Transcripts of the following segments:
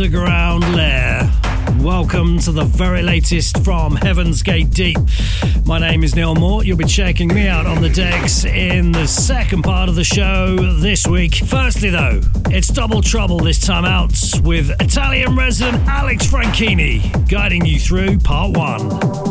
Underground lair. Welcome to the very latest from Heaven's Gate Deep. My name is Neil Moore. You'll be checking me out on the decks in the second part of the show this week. Firstly, though, it's double trouble this time out with Italian resident Alex Franchini guiding you through part one.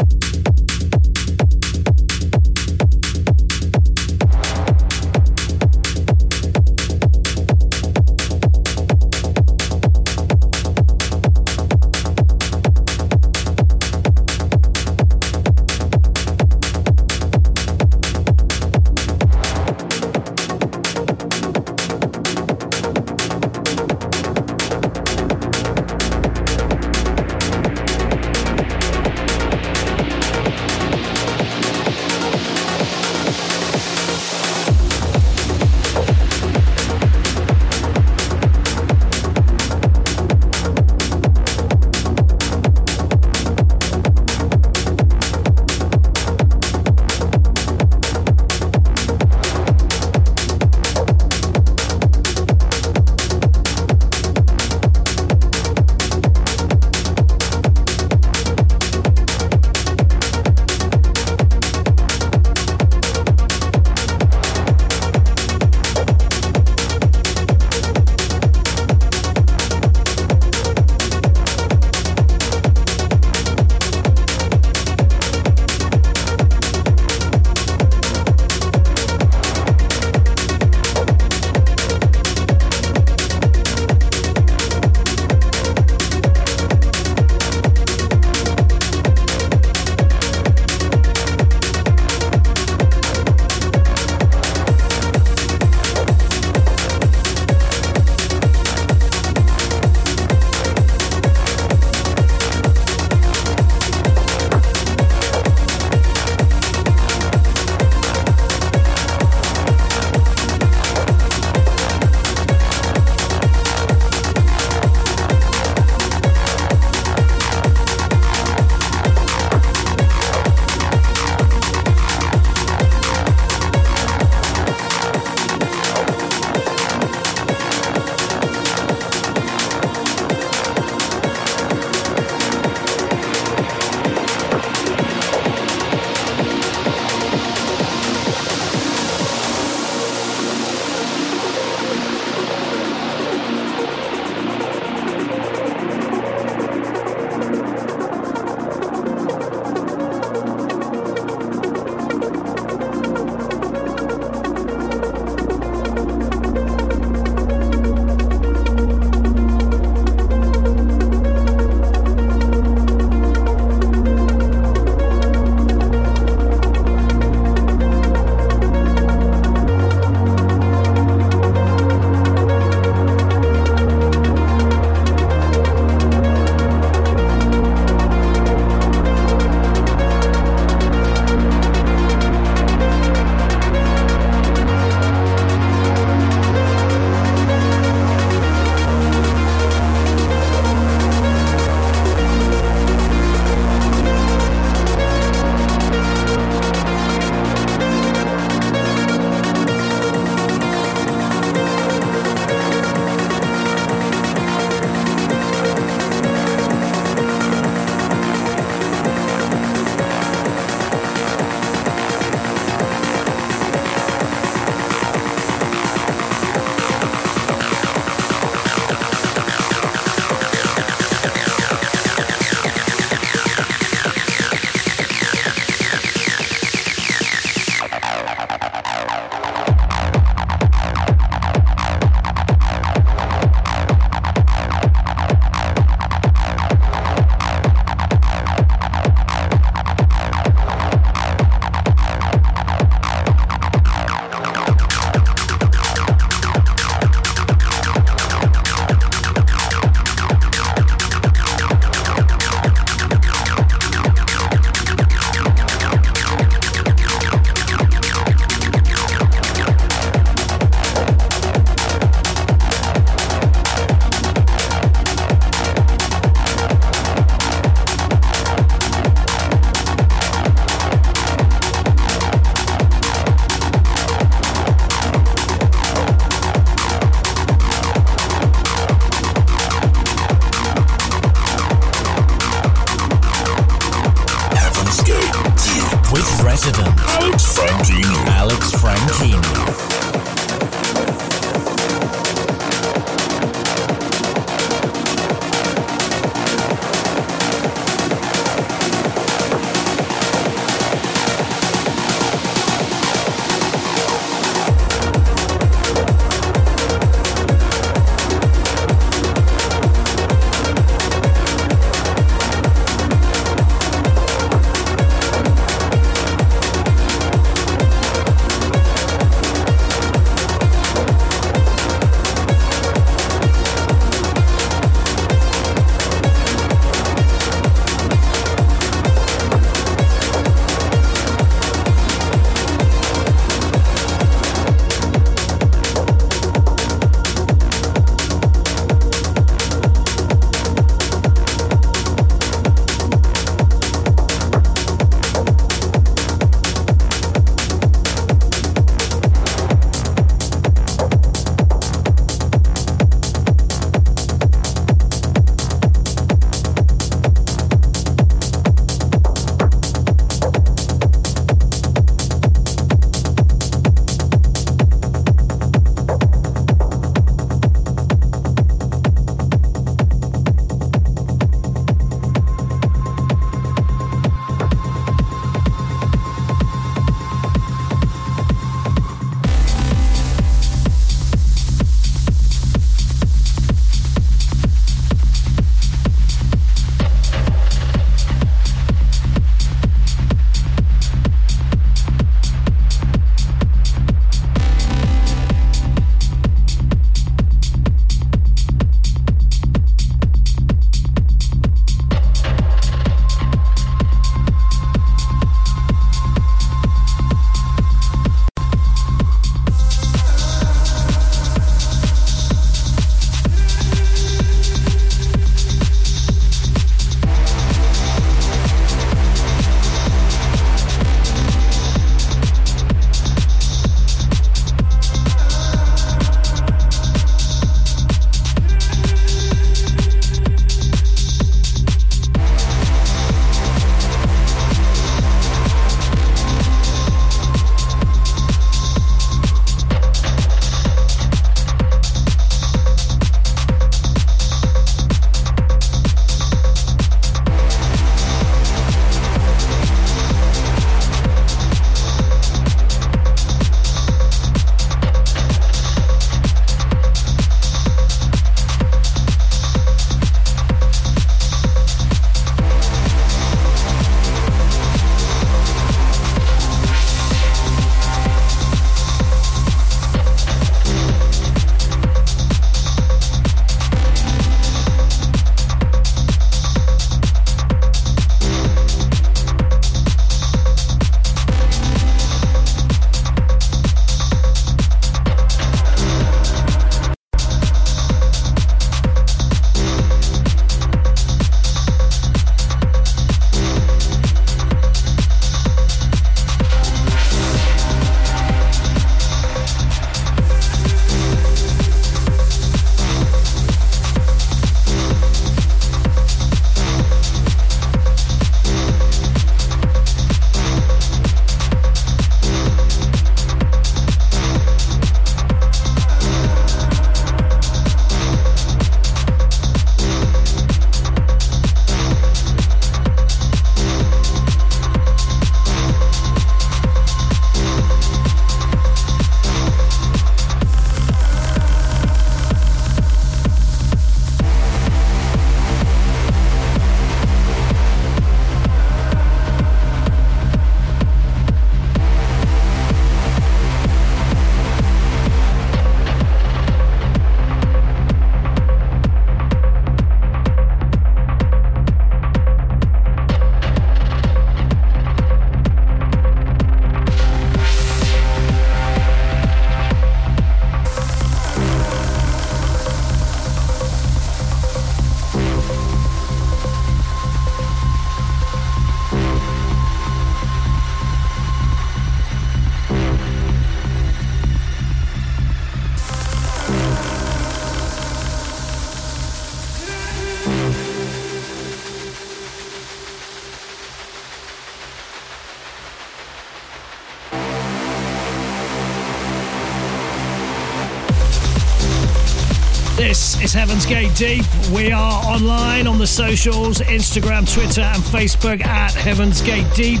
Is Heaven's Gate Deep. We are online on the socials Instagram, Twitter, and Facebook at Heaven's Gate Deep.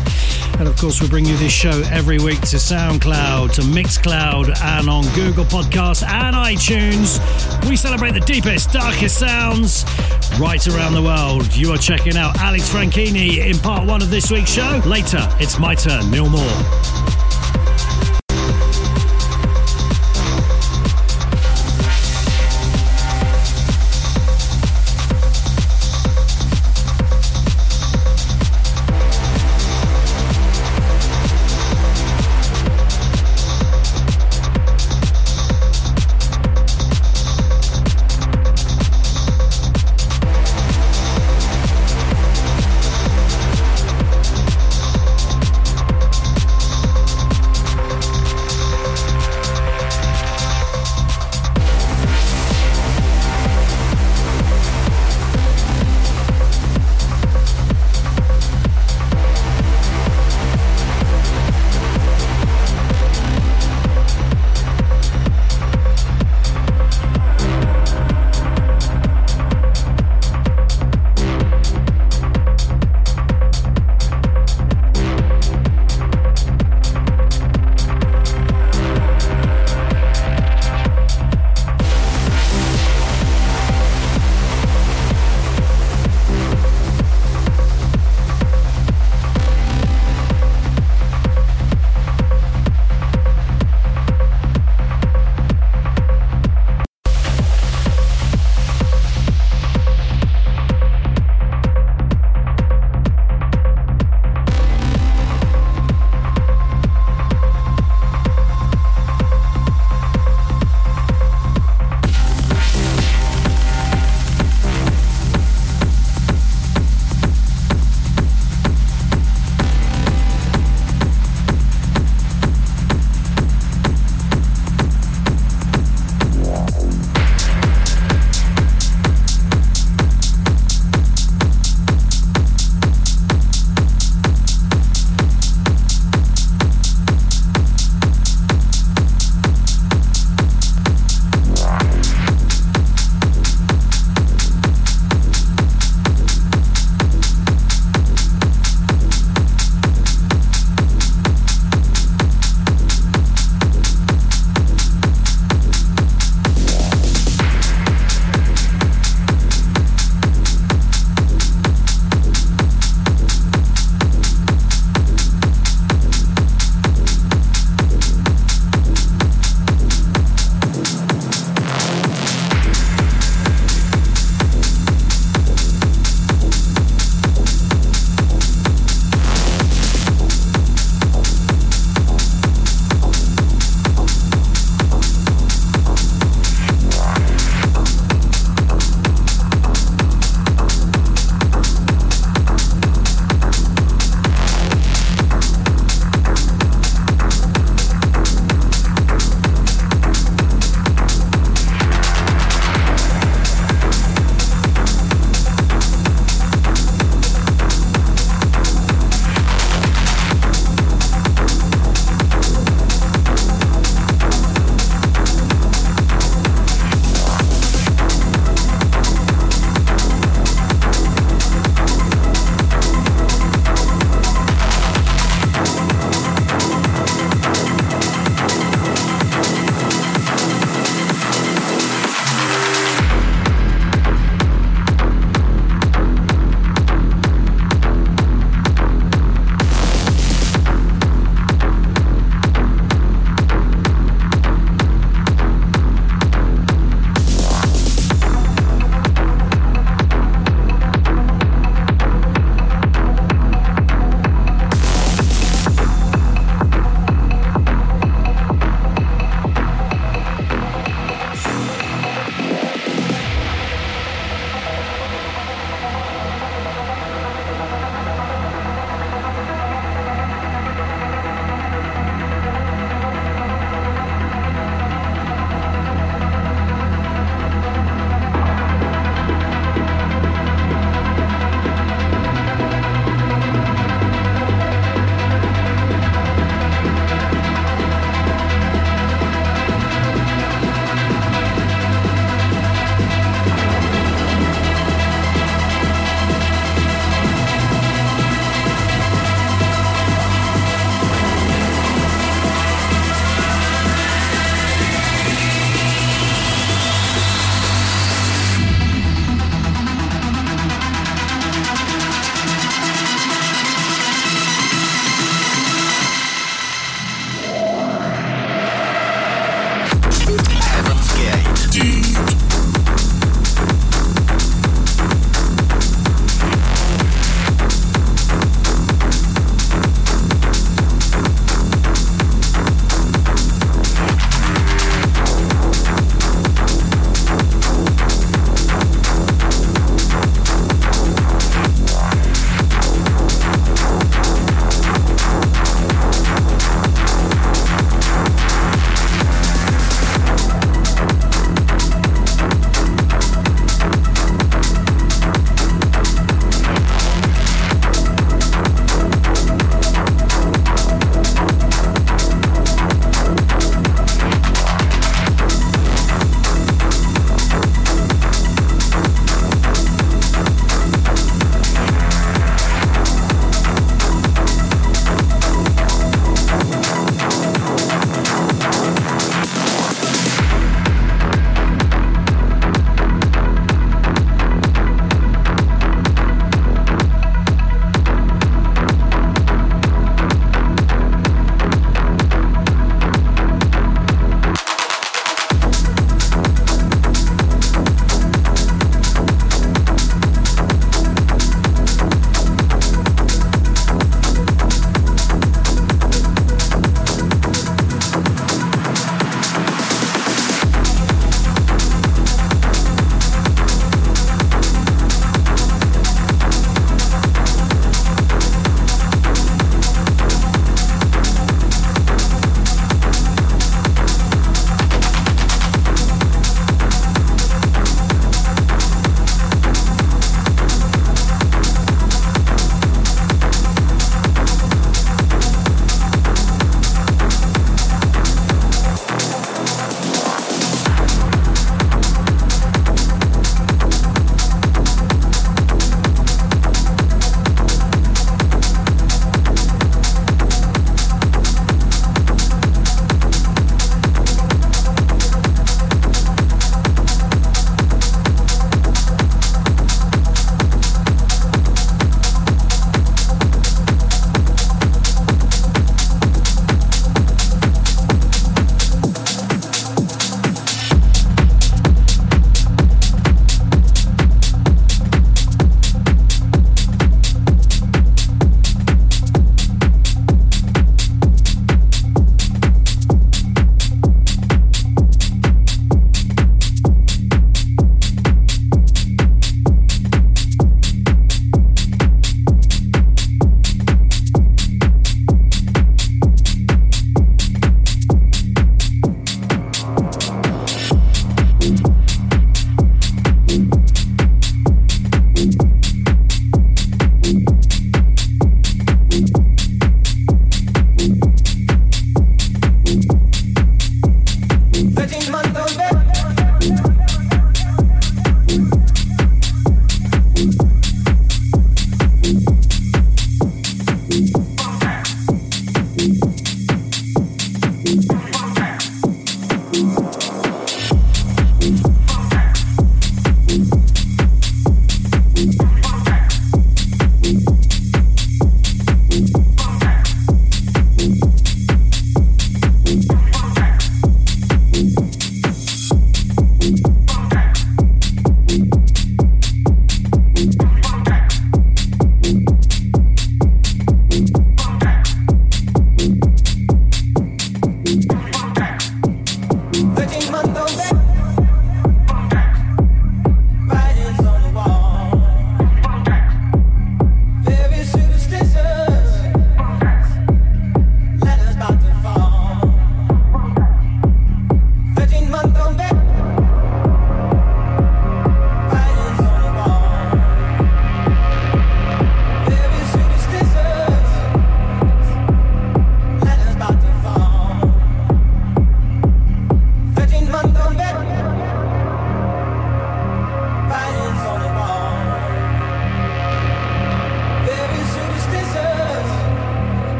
And of course, we bring you this show every week to SoundCloud, to Mixcloud, and on Google Podcasts and iTunes. We celebrate the deepest, darkest sounds right around the world. You are checking out Alex Franchini in part one of this week's show. Later, it's my turn, Neil Moore.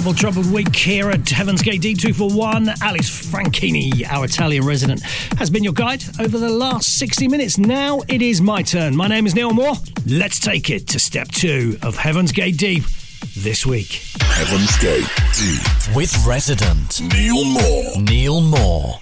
Double troubled week here at Heaven's Gate D241. Alice Franchini, our Italian resident, has been your guide over the last 60 minutes. Now it is my turn. My name is Neil Moore. Let's take it to step two of Heaven's Gate Deep this week. Heaven's Gate Deep. With resident Neil Moore. Neil Moore.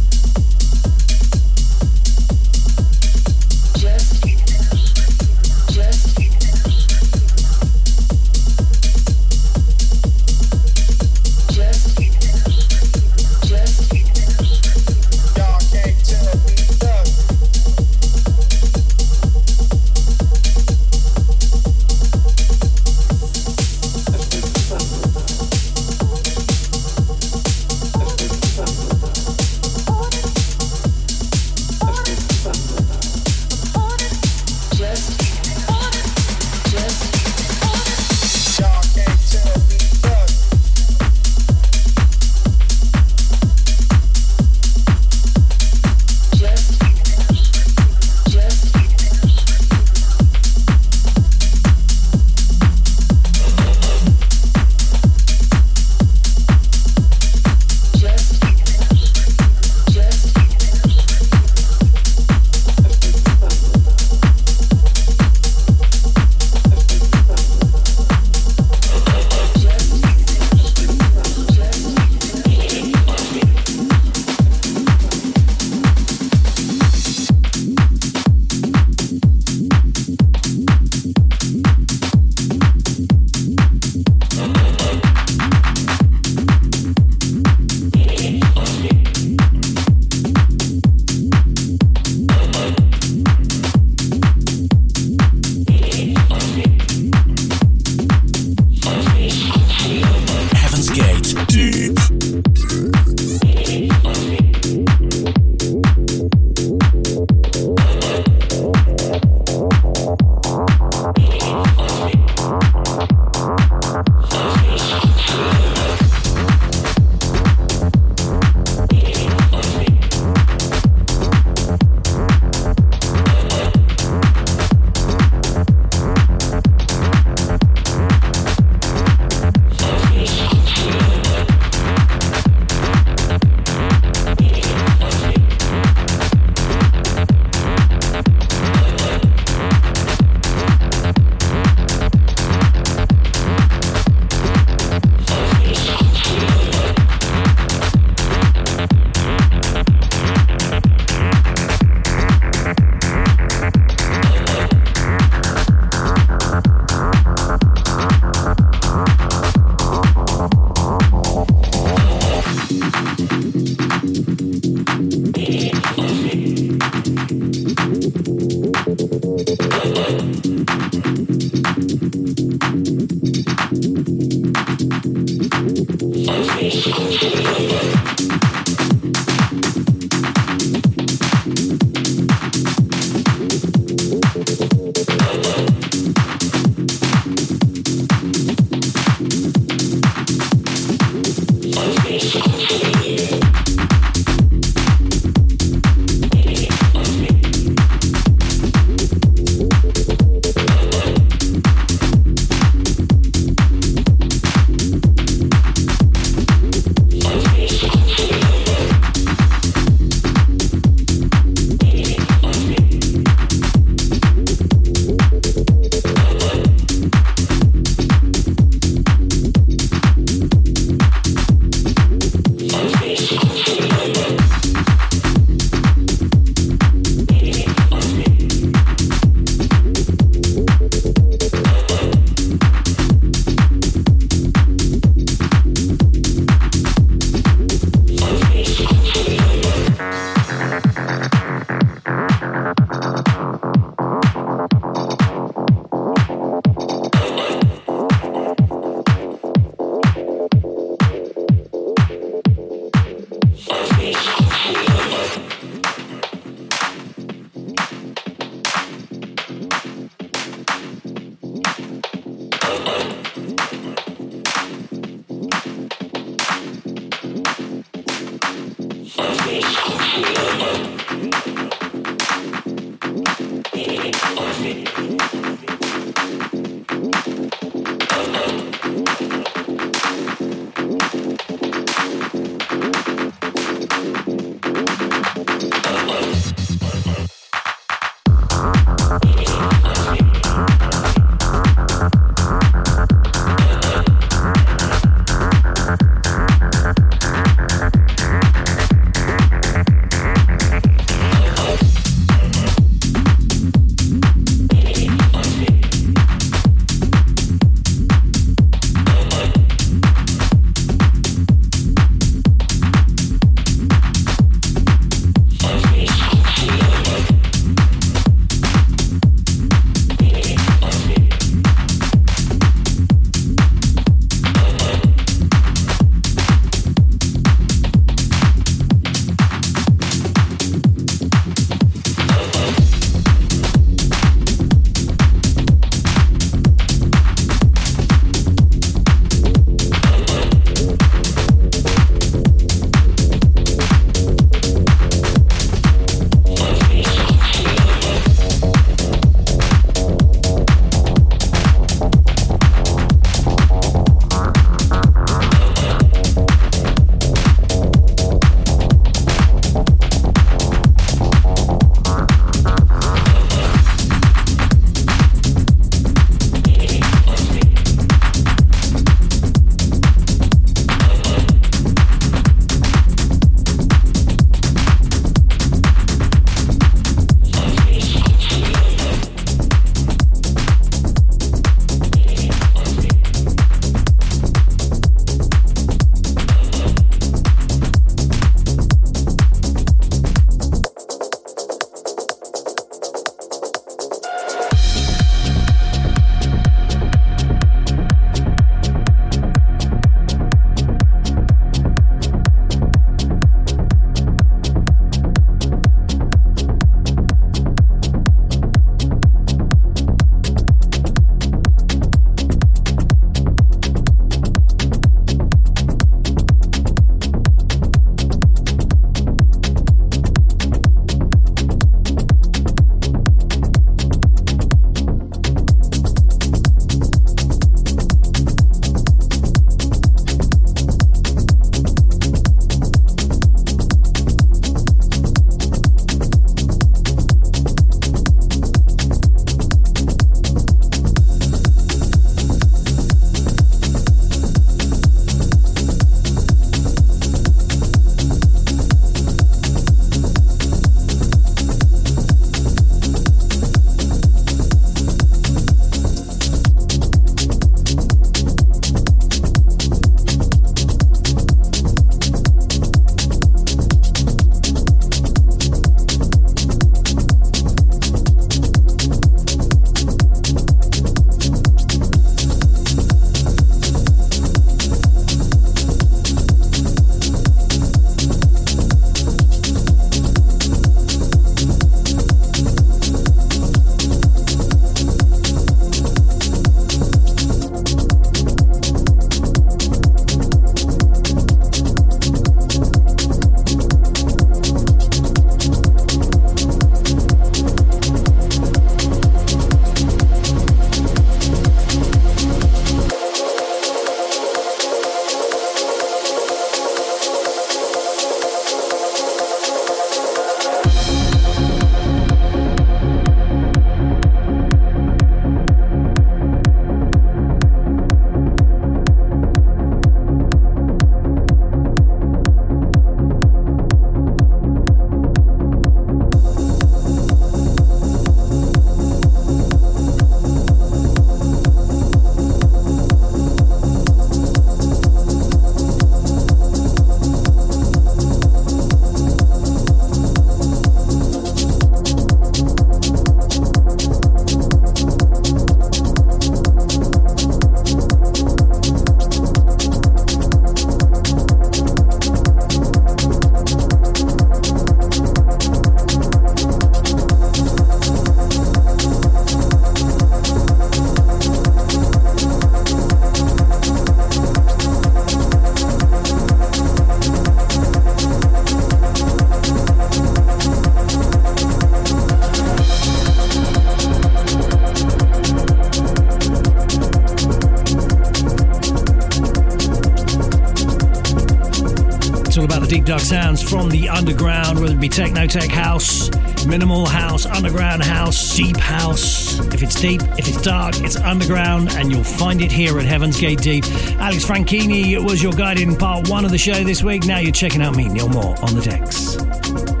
Dug sounds from the underground, whether it be techno tech house, minimal house, underground house, deep house. If it's deep, if it's dark, it's underground, and you'll find it here at Heaven's Gate Deep. Alex Franchini was your guide in part one of the show this week. Now you're checking out me, Neil Moore, on the decks.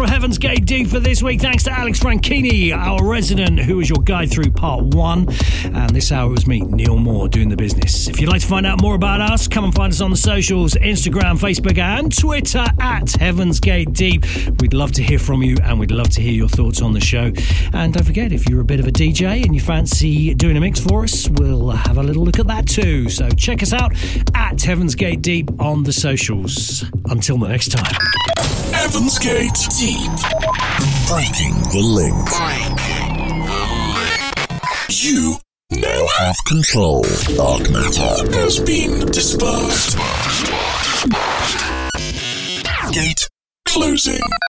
For Heaven's Gate Deep for this week. Thanks to Alex Franchini, our resident, who was your guide through part one. And this hour was me, Neil Moore, doing the business. If you'd like to find out more about us, come and find us on the socials Instagram, Facebook, and Twitter at Heaven's Gate Deep. We'd love to hear from you and we'd love to hear your thoughts on the show. And don't forget, if you're a bit of a DJ and you fancy doing a mix for us, we'll have a little look at that too. So check us out at Heaven's Gate Deep on the socials. Until the next time. Heaven's Gate Deep. Breaking the link. You now have control. Dark matter has been dispersed. Gate closing.